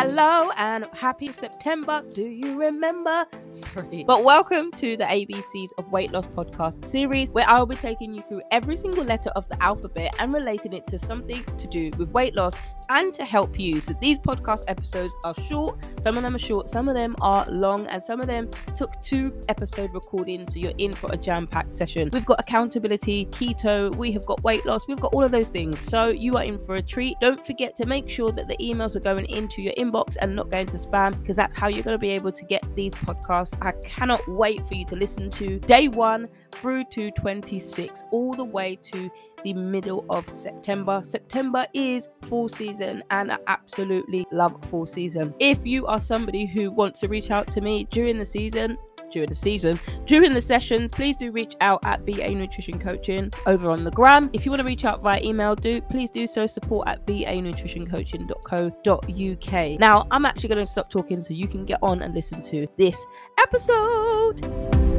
Hello and happy September. Do you remember? Sorry. But welcome to the ABCs of Weight Loss podcast series, where I will be taking you through every single letter of the alphabet and relating it to something to do with weight loss and to help you. So these podcast episodes are short, some of them are short, some of them are long, and some of them took two episode recordings. So you're in for a jam packed session. We've got accountability, keto, we have got weight loss, we've got all of those things. So you are in for a treat. Don't forget to make sure that the emails are going into your inbox and not going to spam because that's how you're going to be able to get these podcasts. I cannot wait for you to listen to day one through to 26, all the way to the middle of September. September is fall season, and I absolutely love fall season. If you are somebody who wants to reach out to me during the season, during the season, during the sessions, please do reach out at VA Nutrition Coaching over on the gram. If you want to reach out via email, do please do so. Support at vanutritioncoaching.co.uk. Now, I'm actually going to stop talking so you can get on and listen to this episode.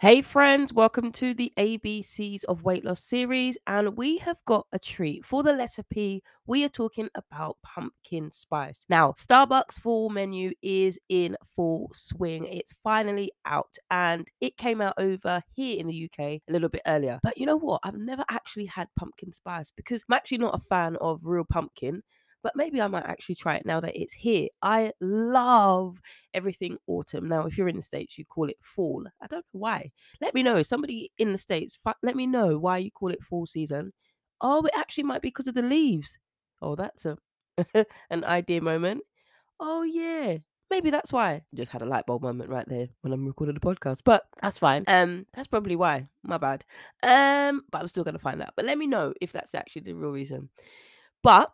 Hey, friends, welcome to the ABCs of Weight Loss series. And we have got a treat for the letter P. We are talking about pumpkin spice. Now, Starbucks fall menu is in full swing. It's finally out and it came out over here in the UK a little bit earlier. But you know what? I've never actually had pumpkin spice because I'm actually not a fan of real pumpkin but maybe I might actually try it now that it's here. I love everything autumn. Now, if you're in the States, you call it fall. I don't know why. Let me know. Somebody in the States, let me know why you call it fall season. Oh, it actually might be because of the leaves. Oh, that's a an idea moment. Oh, yeah. Maybe that's why. Just had a light bulb moment right there when I'm recording the podcast. But that's fine. Um, that's probably why. My bad. Um, but I'm still gonna find out. But let me know if that's actually the real reason. But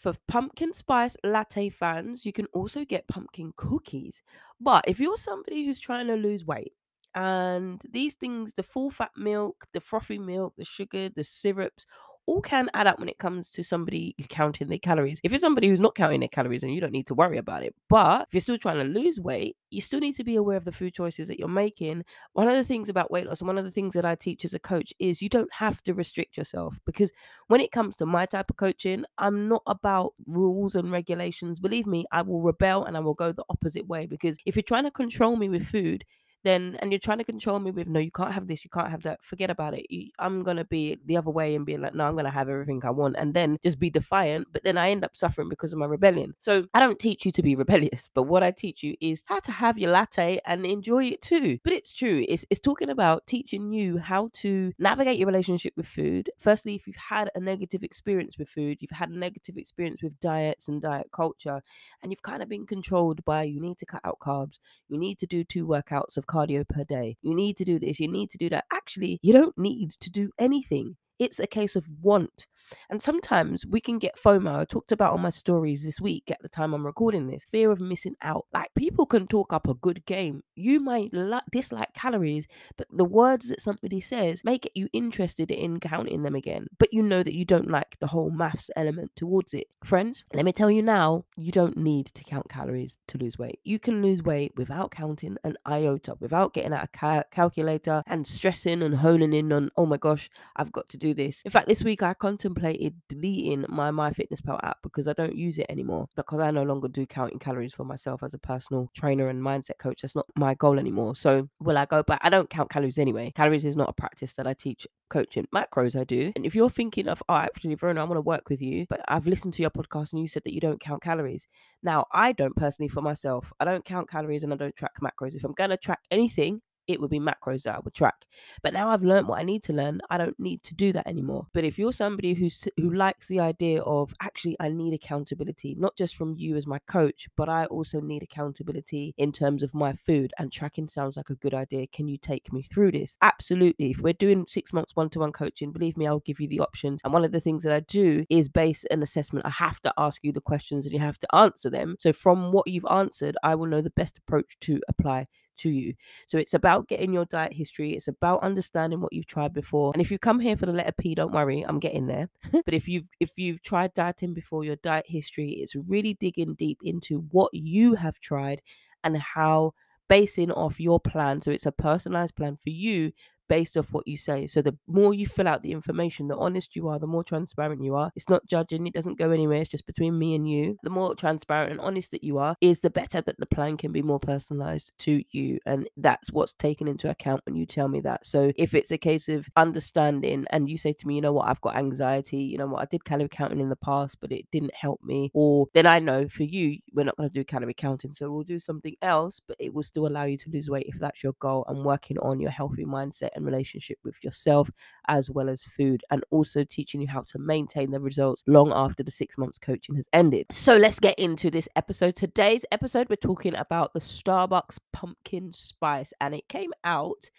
for pumpkin spice latte fans, you can also get pumpkin cookies. But if you're somebody who's trying to lose weight, and these things the full fat milk, the frothy milk, the sugar, the syrups, all can add up when it comes to somebody counting their calories. If you're somebody who's not counting their calories, then you don't need to worry about it. But if you're still trying to lose weight, you still need to be aware of the food choices that you're making. One of the things about weight loss and one of the things that I teach as a coach is you don't have to restrict yourself because when it comes to my type of coaching, I'm not about rules and regulations. Believe me, I will rebel and I will go the opposite way because if you're trying to control me with food, then and you're trying to control me with no you can't have this you can't have that forget about it you, i'm gonna be the other way and be like no i'm gonna have everything i want and then just be defiant but then i end up suffering because of my rebellion. So i don't teach you to be rebellious but what i teach you is how to have your latte and enjoy it too. But it's true it's, it's talking about teaching you how to navigate your relationship with food. Firstly if you've had a negative experience with food you've had a negative experience with diets and diet culture and you've kind of been controlled by you need to cut out carbs you need to do two workouts of cardio per day. You need to do this, you need to do that. Actually, you don't need to do anything. It's a case of want. And sometimes we can get FOMO. I talked about on my stories this week at the time I'm recording this fear of missing out. Like people can talk up a good game. You might li- dislike calories, but the words that somebody says may get you interested in counting them again. But you know that you don't like the whole maths element towards it. Friends, let me tell you now, you don't need to count calories to lose weight. You can lose weight without counting an iota, without getting out a ca- calculator and stressing and honing in on, oh my gosh, I've got to do this. In fact, this week I contemplated deleting my MyFitnessPal app because I don't use it anymore because I no longer do counting calories for myself as a personal trainer and mindset coach. That's not my goal anymore. So will I go back? I don't count calories anyway. Calories is not a practice that I teach coaching. Macros I do. And if you're thinking of, oh, actually, Verona, I want to work with you, but I've listened to your podcast and you said that you don't count calories. Now, I don't personally for myself. I don't count calories and I don't track macros. If I'm going to track anything, it would be macros that I would track. But now I've learned what I need to learn. I don't need to do that anymore. But if you're somebody who's who likes the idea of actually I need accountability, not just from you as my coach, but I also need accountability in terms of my food and tracking sounds like a good idea. Can you take me through this? Absolutely. If we're doing six months one-to-one coaching, believe me, I'll give you the options. And one of the things that I do is base an assessment. I have to ask you the questions and you have to answer them. So from what you've answered, I will know the best approach to apply to you. So it's about getting your diet history. It's about understanding what you've tried before. And if you come here for the letter P, don't worry, I'm getting there. but if you've if you've tried dieting before, your diet history, it's really digging deep into what you have tried and how basing off your plan. So it's a personalized plan for you based off what you say. So the more you fill out the information, the honest you are, the more transparent you are. It's not judging, it doesn't go anywhere, it's just between me and you. The more transparent and honest that you are, is the better that the plan can be more personalized to you. And that's what's taken into account when you tell me that. So if it's a case of understanding and you say to me, you know what, I've got anxiety, you know what, I did calorie counting in the past, but it didn't help me, or then I know for you, we're not going to do calorie counting. So we'll do something else, but it will still allow you to lose weight if that's your goal and working on your healthy mindset and relationship with yourself as well as food, and also teaching you how to maintain the results long after the six months coaching has ended. So let's get into this episode. Today's episode, we're talking about the Starbucks pumpkin spice, and it came out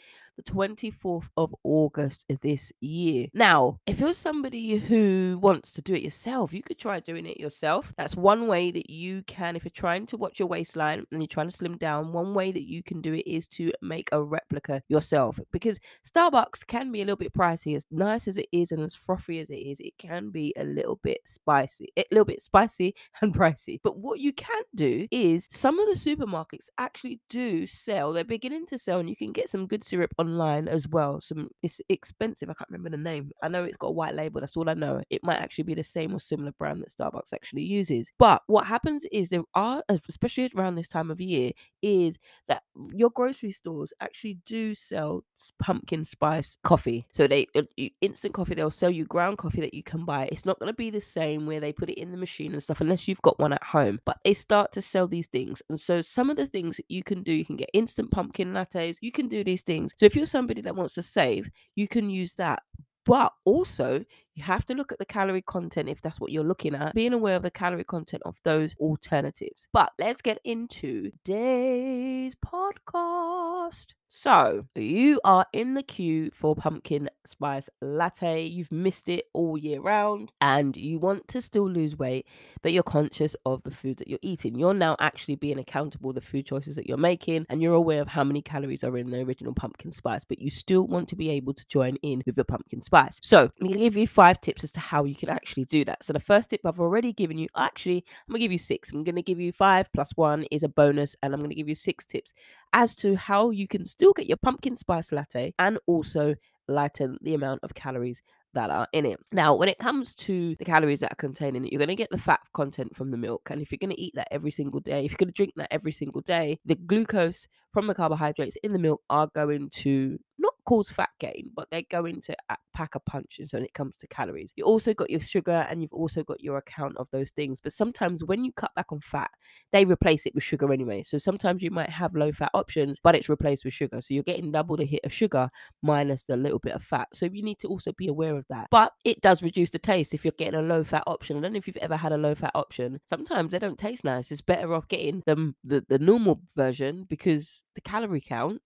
the 24th of August this year. Now, if you're somebody who wants to do it yourself, you could try doing it yourself. That's one way that you can, if you're trying to watch your waistline and you're trying to slim down, one way that you can do it is to make a replica yourself because Starbucks can be a little bit pricey. As nice as it is and as frothy as it is, it can be a little bit spicy, a little bit spicy and pricey. But what you can do is some of the supermarkets actually do sell, they're beginning to sell, and you can get some good syrup online as well. Some it's expensive. I can't remember the name. I know it's got a white label. That's all I know. It might actually be the same or similar brand that Starbucks actually uses. But what happens is there are, especially around this time of year, is that your grocery stores actually do sell pumpkin spice coffee. So they uh, instant coffee. They'll sell you ground coffee that you can buy. It's not going to be the same where they put it in the machine and stuff unless you've got one at home. But they start to sell these things, and so some of the things that you can do, you can get instant pumpkin lattes. You can do these things. So if you're somebody that wants to save, you can use that. But also, you have to look at the calorie content if that's what you're looking at, being aware of the calorie content of those alternatives. But let's get into today's podcast. So, you are in the queue for pumpkin spice latte. You've missed it all year round and you want to still lose weight, but you're conscious of the food that you're eating. You're now actually being accountable the food choices that you're making and you're aware of how many calories are in the original pumpkin spice, but you still want to be able to join in with the pumpkin spice. So, I'm going to give you five tips as to how you can actually do that. So the first tip I've already given you, actually, I'm gonna give you six. I'm gonna give you five plus one is a bonus, and I'm gonna give you six tips as to how you can still get your pumpkin spice latte and also lighten the amount of calories that are in it. Now, when it comes to the calories that are contained in it, you're going to get the fat content from the milk. And if you're going to eat that every single day, if you're going to drink that every single day, the glucose from the carbohydrates in the milk are going to cause fat gain, but they're going to pack a punch and so when it comes to calories. You also got your sugar and you've also got your account of those things. But sometimes when you cut back on fat, they replace it with sugar anyway. So sometimes you might have low fat options, but it's replaced with sugar. So you're getting double the hit of sugar minus the little bit of fat. So you need to also be aware of that. But it does reduce the taste if you're getting a low fat option. I don't know if you've ever had a low fat option. Sometimes they don't taste nice. It's better off getting them the, the normal version because the calorie count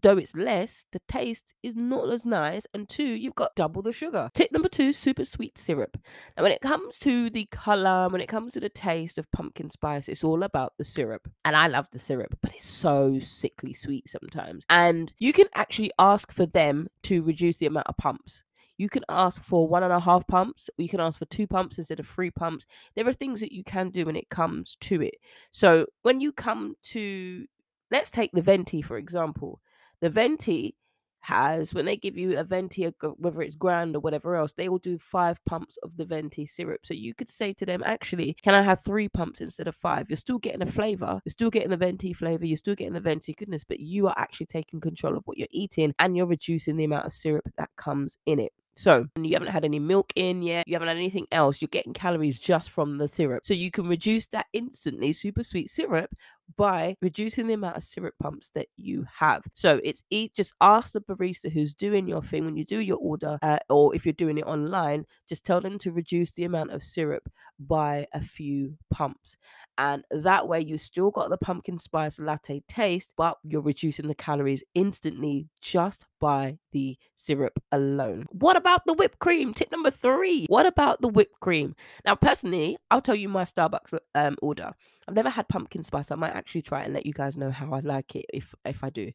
though it's less, the taste is not as nice. And two, you've got double the sugar. Tip number two, super sweet syrup. Now, when it comes to the color, when it comes to the taste of pumpkin spice, it's all about the syrup. And I love the syrup, but it's so sickly sweet sometimes. And you can actually ask for them to reduce the amount of pumps. You can ask for one and a half pumps, you can ask for two pumps instead of three pumps. There are things that you can do when it comes to it. So when you come to let's take the venti for example the venti has when they give you a venti whether it's grand or whatever else they will do five pumps of the venti syrup. So you could say to them actually can i have three pumps instead of five? You're still getting a flavor you're still getting the venti flavor you're still getting the venti goodness but you are actually taking control of what you're eating and you're reducing the amount of syrup that comes in it. So you haven't had any milk in yet, you haven't had anything else, you're getting calories just from the syrup. So you can reduce that instantly, super sweet syrup, by reducing the amount of syrup pumps that you have. So it's eat just ask the barista who's doing your thing when you do your order, uh, or if you're doing it online, just tell them to reduce the amount of syrup by a few pumps. And that way you still got the pumpkin spice latte taste but you're reducing the calories instantly just by the syrup alone. What about the whipped cream? Tip number three what about the whipped cream? Now personally i'll tell you my starbucks um, order. I've never had pumpkin spice actually try and let you guys know how i like it if if i do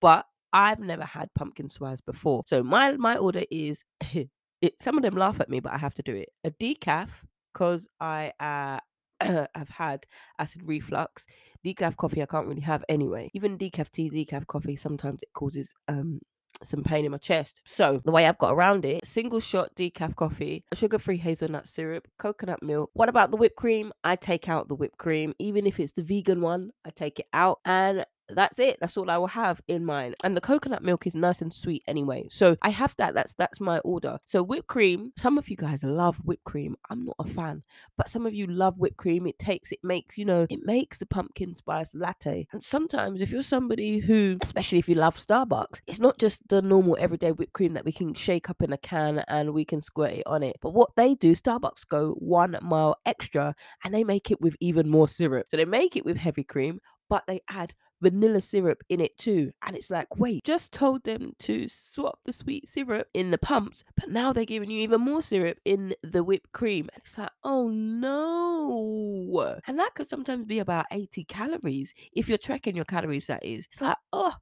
but i've never had pumpkin spice before so my my order is it some of them laugh at me but i have to do it a decaf because i uh I've had acid reflux. Decaf coffee I can't really have anyway. Even decaf tea, decaf coffee, sometimes it causes um some pain in my chest. So the way I've got around it, single shot decaf coffee, sugar-free hazelnut syrup, coconut milk. What about the whipped cream? I take out the whipped cream, even if it's the vegan one, I take it out and that's it that's all i will have in mine. And the coconut milk is nice and sweet anyway so i have that that's that's my order. So whipped cream some of you guys love whipped cream i'm not a fan but some of you love whipped cream it takes it makes you know it makes the pumpkin spice latte. And sometimes if you're somebody who especially if you love starbucks it's not just the normal everyday whipped cream that we can shake up in a can and we can squirt it on it but what they do starbucks go one mile extra and they make it with even more syrup. So they make it with heavy cream but they add vanilla syrup in it too. And it's like, mm. wait, just told them to swap the sweet syrup in the pumps, but now they're giving you even more syrup in the whipped cream. And it's like, oh no. And that could sometimes be about 80 calories. If you're tracking your calories, that is. It's like, oh,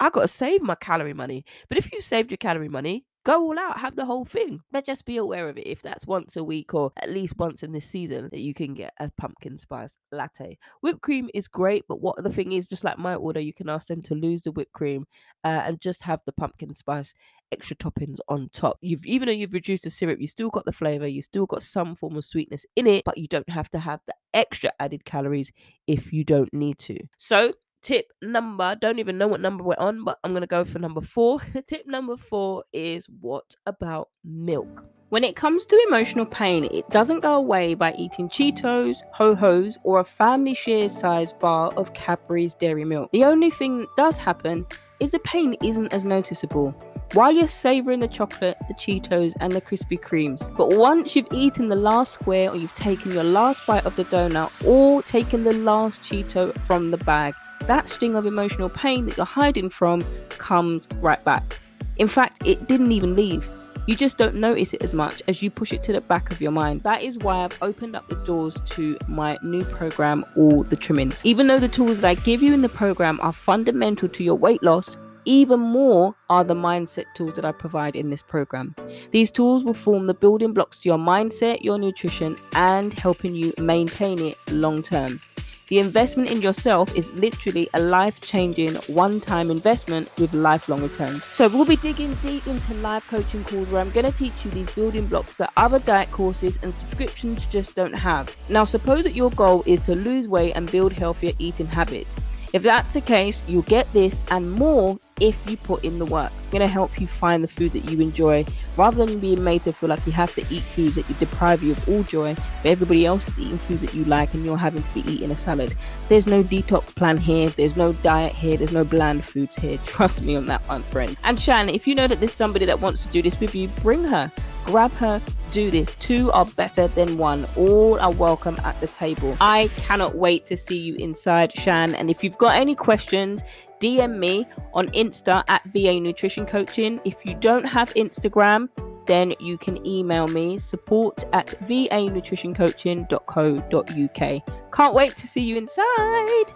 I got to save my calorie money. But if you saved your calorie money, go all out, have the whole thing. But just be aware of it if that's once a week or at least once in this season that you can get a pumpkin spice latte. Whipped cream is great, but what the thing is, just like my order, you can ask them to lose the whipped cream uh, and just have the pumpkin spice extra toppings on top. You've even though you've reduced the syrup, you still got the flavor, you still got some form of sweetness in it, but you don't have to have the extra added calories if you don't need to. So tip number don't even know what number we're on but i'm going to go for number four tip number four is what about milk when it comes to emotional pain, it doesn't go away by eating Cheetos, Ho Ho's, or a family share size bar of Cadbury's dairy milk. The only thing that does happen is the pain isn't as noticeable while you're savoring the chocolate, the Cheetos, and the Krispy Kremes. But once you've eaten the last square, or you've taken your last bite of the donut, or taken the last Cheeto from the bag, that sting of emotional pain that you're hiding from comes right back. In fact, it didn't even leave. You just don't notice it as much as you push it to the back of your mind. That is why I've opened up the doors to my new program, All the Trimmings. Even though the tools that I give you in the program are fundamental to your weight loss, even more are the mindset tools that I provide in this program. These tools will form the building blocks to your mindset, your nutrition, and helping you maintain it long term. The investment in yourself is literally a life changing, one time investment with lifelong returns. So, we'll be digging deep into live coaching calls where I'm going to teach you these building blocks that other diet courses and subscriptions just don't have. Now, suppose that your goal is to lose weight and build healthier eating habits. If that's the case, you'll get this and more if you put in the work. I'm going to help you find the foods that you enjoy rather than being made to feel like you have to eat foods that deprive you of all joy, but everybody else is eating foods that you like and you're having to be eating a salad. There's no detox plan here, there's no diet here, there's no bland foods here. Trust me on that one, friend. And Shan, if you know that there's somebody that wants to do this with you, bring her grab her, do this. Two are better than one. All are welcome at the table. I cannot wait to see you inside, Shan. And if you've got any questions, DM me on Insta at VA Nutrition Coaching. If you don't have Instagram, then you can email me support at vanutritioncoaching.co.uk. Can't wait to see you inside.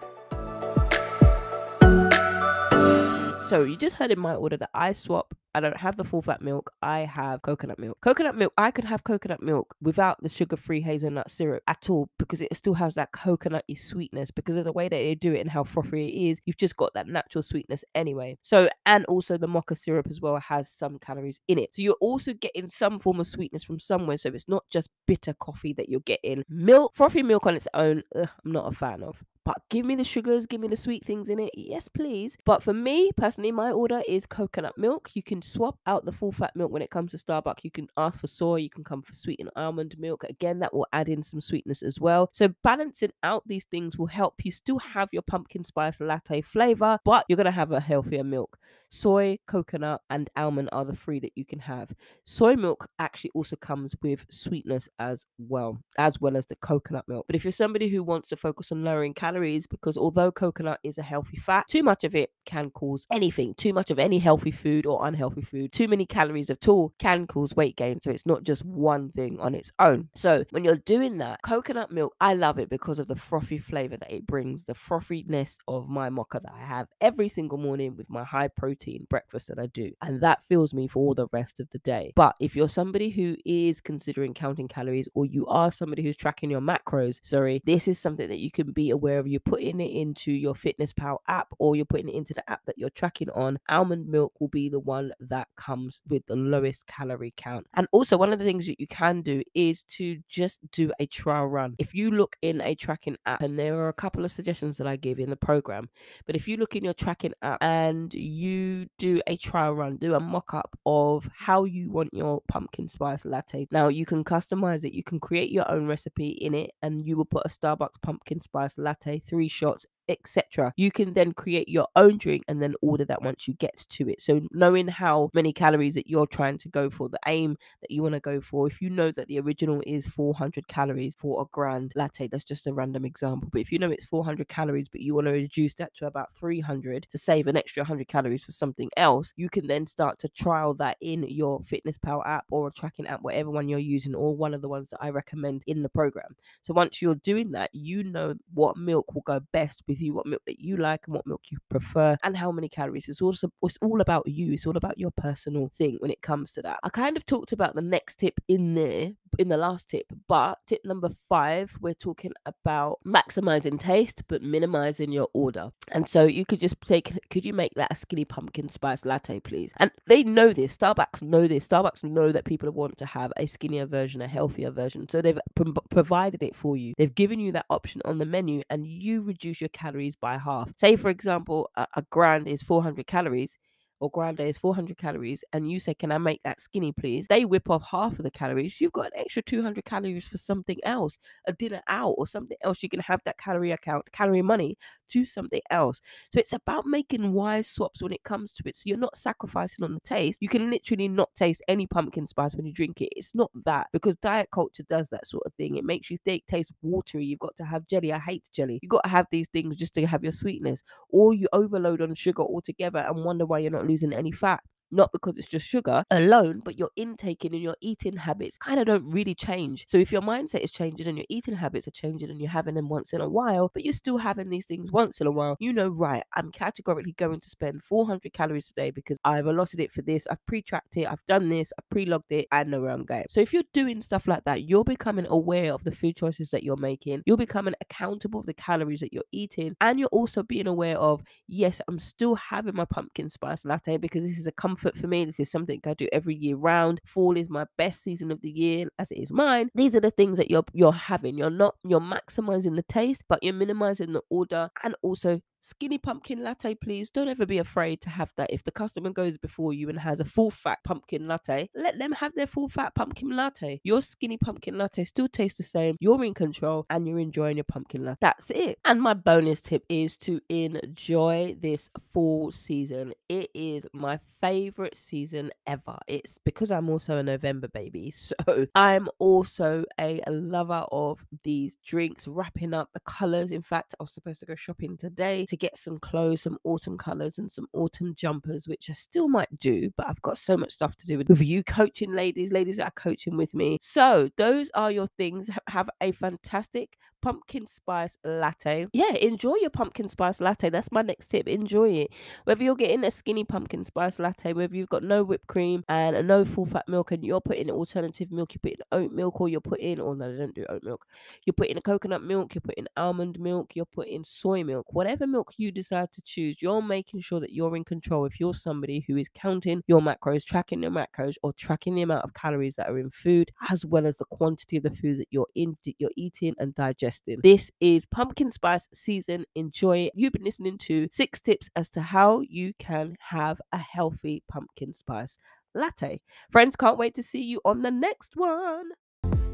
So you just heard in my order that I swap I don't have the full fat milk. I have coconut milk. Coconut milk, I could have coconut milk without the sugar free hazelnut syrup at all because it still has that coconutty sweetness because of the way that they do it and how frothy it is. You've just got that natural sweetness anyway. So, and also the mocha syrup as well has some calories in it. So you're also getting some form of sweetness from somewhere. So it's not just bitter coffee that you're getting. Milk, frothy milk on its own, ugh, I'm not a fan of. But give me the sugars, give me the sweet things in it. Yes, please. But for me personally, my order is coconut milk. You can swap out the full fat milk when it comes to Starbucks. You can ask for soy, you can come for sweet and almond milk. Again, that will add in some sweetness as well. So balancing out these things will help you still have your pumpkin spice latte flavor, but you're going to have a healthier milk. Soy, coconut, and almond are the three that you can have. Soy milk actually also comes with sweetness as well, as well as the coconut milk. But if you're somebody who wants to focus on lowering calories, because although coconut is a healthy fat, too much of it can cause anything, too much of any healthy food or unhealthy healthy food. Too many calories at all can cause weight gain. So it's not just one thing on its own. So when you're doing that, coconut milk, I love it because of the frothy flavor that it brings, the frothiness of my mocha that I have every single morning with my high protein breakfast that I do. And that fills me for all the rest of the day. But if you're somebody who is considering counting calories or you are somebody who's tracking your macros, sorry, this is something that you can be aware of. You're putting it into your Fitness Pal app or you're putting it into the app that you're tracking on. Almond milk will be the one that comes with the lowest calorie count. And also, one of the things that you can do is to just do a trial run. If you look in a tracking app, and there are a couple of suggestions that I give in the program, but if you look in your tracking app and you do a trial run, do a mock up of how you want your pumpkin spice latte. Now, you can customize it, you can create your own recipe in it, and you will put a Starbucks pumpkin spice latte, three shots etc. You can then create your own drink and then order that once you get to it. So knowing how many calories that you're trying to go for, the aim that you want to go for, if you know that the original is 400 calories for a grand latte, that's just a random example. But if you know it's 400 calories, but you want to reduce that to about 300 to save an extra 100 calories for something else, you can then start to trial that in your Fitness Pal app or a tracking app, whatever one you're using, or one of the ones that I recommend in the program. So once you're doing that, you know what milk will go best with you what milk that you like and what milk you prefer and how many calories. It's also it's all about you. It's all about your personal thing when it comes to that. I kind of talked about the next tip in there in the last tip, but tip number five, we're talking about maximizing taste but minimizing your order. And so you could just take, could you make that a skinny pumpkin spice latte, please? And they know this. Starbucks know this. Starbucks know that people want to have a skinnier version, a healthier version. So they've pro- provided it for you. They've given you that option on the menu, and you reduce your calories by half. Say, for example, a, a grand is 400 calories or grande is 400 calories and you say, Can I make that skinny, please? They whip off half of the calories. You've got an extra 200 calories for something else, a dinner out or something else. You can have that calorie account, calorie money to something else. So it's about making wise swaps when it comes to it. So you're not sacrificing on the taste. You can literally not taste any pumpkin spice when you drink it. It's not that because diet culture does that sort of thing. It makes you think taste watery. You've got to have jelly. I hate jelly. You've got to have these things just to have your sweetness, or you overload on sugar altogether and wonder why you're not losing any fat not because it's just sugar alone, but your intaking and your eating habits kind of don't really change. So if your mindset is changing and your eating habits are changing and you're having them once in a while, but you're still having these things once in a while, you know, right, I'm categorically going to spend 400 calories today because I've allotted it for this, I've pre tracked it, I've done this, I've pre logged it, I know where I'm going. So if you're doing stuff like that, you're becoming aware of the food choices that you're making, you're becoming accountable of the calories that you're eating, and you're also being aware of, yes, I'm still having my pumpkin spice latte because this is a comfort comfort for me. This is something I do every year round. Fall is my best season of the year, as it is mine. These are the things that you're you're having. You're not you're maximizing the taste, but you're minimizing the order and also skinny pumpkin latte, please. Don't ever be afraid to have that. If the customer goes before you and has a full fat pumpkin latte, let them have their full fat pumpkin latte. Your skinny pumpkin latte still tastes the same. You're in control and you're enjoying your pumpkin latte. That's it. And my bonus tip is to enjoy this fall season. It is my favorite season ever. It's because I'm also a November baby. So I'm also a lover of these drinks, wrapping up the colors. In fact, I was supposed to go shopping today to get some clothes, some autumn colors, and some autumn jumpers, which I still might do, but I've got so much stuff to do with, with you coaching ladies, ladies that are coaching with me. So, those are your things. Have a fantastic pumpkin spice latte. Yeah, enjoy your pumpkin spice latte. That's my next tip. Enjoy it. Whether you're getting a skinny pumpkin spice latte, whether you've got no whipped cream and no full fat milk, and you're putting alternative milk, you put in oat milk, or you're putting, or no, they don't do oat milk. You're putting coconut milk, you're putting almond milk, you're putting soy milk, whatever milk you decide to choose, you're making sure that you're in control. If you're somebody who is counting your macros, tracking your macros, or tracking the amount of calories that are in food, as well as the quantity of the foods that you're in, you're eating and digesting. This is pumpkin spice season. Enjoy it. You've been listening to six tips as to how you can have a healthy pumpkin spice latte. Friends, can't wait to see you on the next one.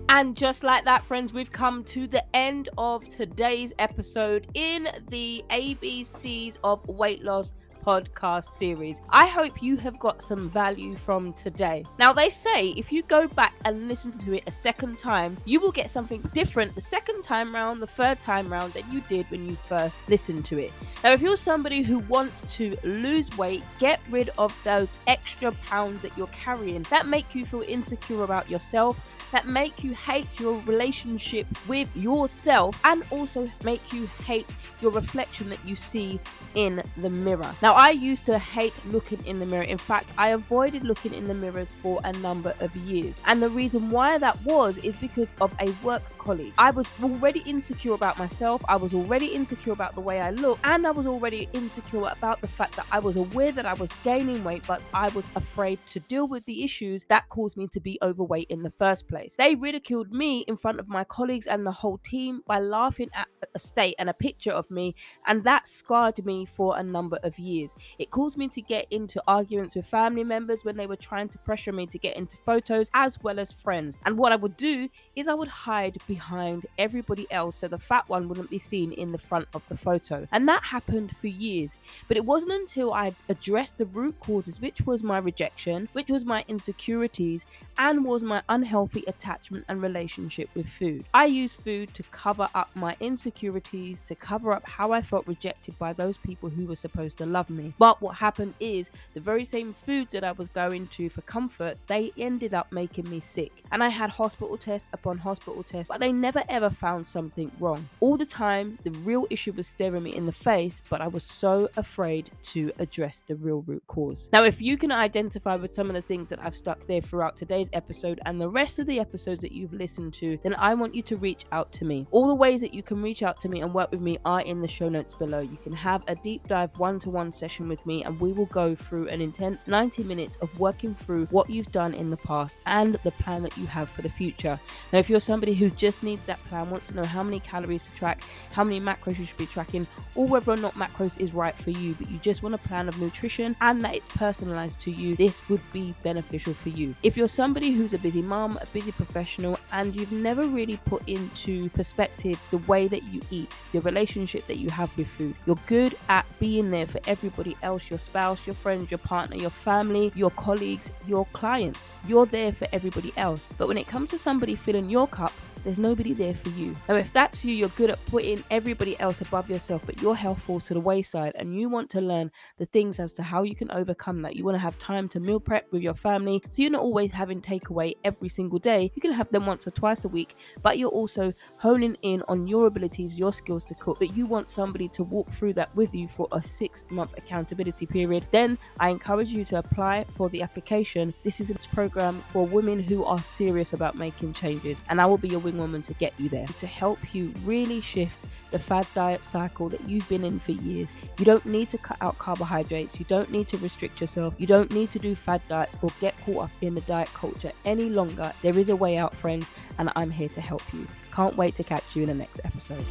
And just like that, friends, we've come to the end of today's episode in the ABCs of weight loss podcast series. I hope you have got some value from today. Now, they say if you go back and listen to it a second time, you will get something different the second time round, the third time round than you did when you first listened to it. Now, if you're somebody who wants to lose weight, get rid of those extra pounds that you're carrying that make you feel insecure about yourself, that make you hate your relationship with yourself, and also make you hate your reflection that you see in the mirror. Now, I used to hate looking in the mirror. In fact, I avoided looking in the mirrors for a number of years. And the reason why that was is because of a work colleague. I was already insecure about myself, I was already insecure about the way I look, and I was already insecure about the fact that I was aware that I was gaining weight, but I was afraid to deal with the issues that caused me to be overweight in the first place. They ridiculed me in front of my colleagues and the whole team by laughing at a state and a picture of me, and that scarred me for a number of years. It caused me to get into arguments with family members when they were trying to pressure me to get into photos as well as friends. And what I would do is I would hide behind everybody else so the fat one wouldn't be seen in the front of the photo. And that happened for years. But it wasn't until I addressed the root causes, which was my rejection, which was my insecurities, and was my unhealthy attachment and relationship with food. I used food to cover up my insecurities, to cover up how I felt rejected by those people who were supposed to love me. But what happened is the very same foods that I was going to for comfort, they ended up making me sick. And I had hospital tests upon hospital tests, but they never ever found something wrong. All the time, the real issue was staring me in the face, but I was so afraid to address the real root cause. Now, if you can identify with some of the things that I've stuck there throughout today's episode and the rest of the episodes that you've listened to, then I want you to reach out to me. All the ways that you can reach out to me and work with me are in the show notes below. You can have a deep dive one to one session with me, and we will go through an intense 90 minutes of working through what you've done in the past and the plan that you have for the future. Now, if you're somebody who just needs that plan, wants to know how many calories to track, how many macros you should be tracking, or whether or not macros is right for you, but you just want a plan of nutrition and that it's personalized to you, this would be beneficial for you. If you're somebody who's a busy mom, a busy professional, and you've never really put into perspective the way that you eat, the relationship that you have with food, you're good at being there for everybody else your spouse, your friends, your partner, your family, your colleagues, your clients. You're there for everybody else. But when it comes to somebody filling your cup, there's nobody there for you. Now, if that's you, you're good at putting everybody else above yourself, but your health falls to the wayside and you want to learn the things as to how you can overcome that. You want to have time to meal prep with your family, so you're not always having takeaway every single day. You can have them once or twice a week, but you're also honing in on your abilities, your skills to cook. But you want somebody to walk through that with you for a six month accountability period. Then I encourage you to apply for the application. This is a program for women who are serious about making changes, and I will be your woman to get you there, to help you really shift the fad diet cycle that you've been in for years. You don't need to cut out carbohydrates, you don't need to restrict yourself, you don't need to do fad diets or get caught up in the diet culture any longer. There is a way out, friends, and I'm here to help you. Can't wait to catch you in the next episode.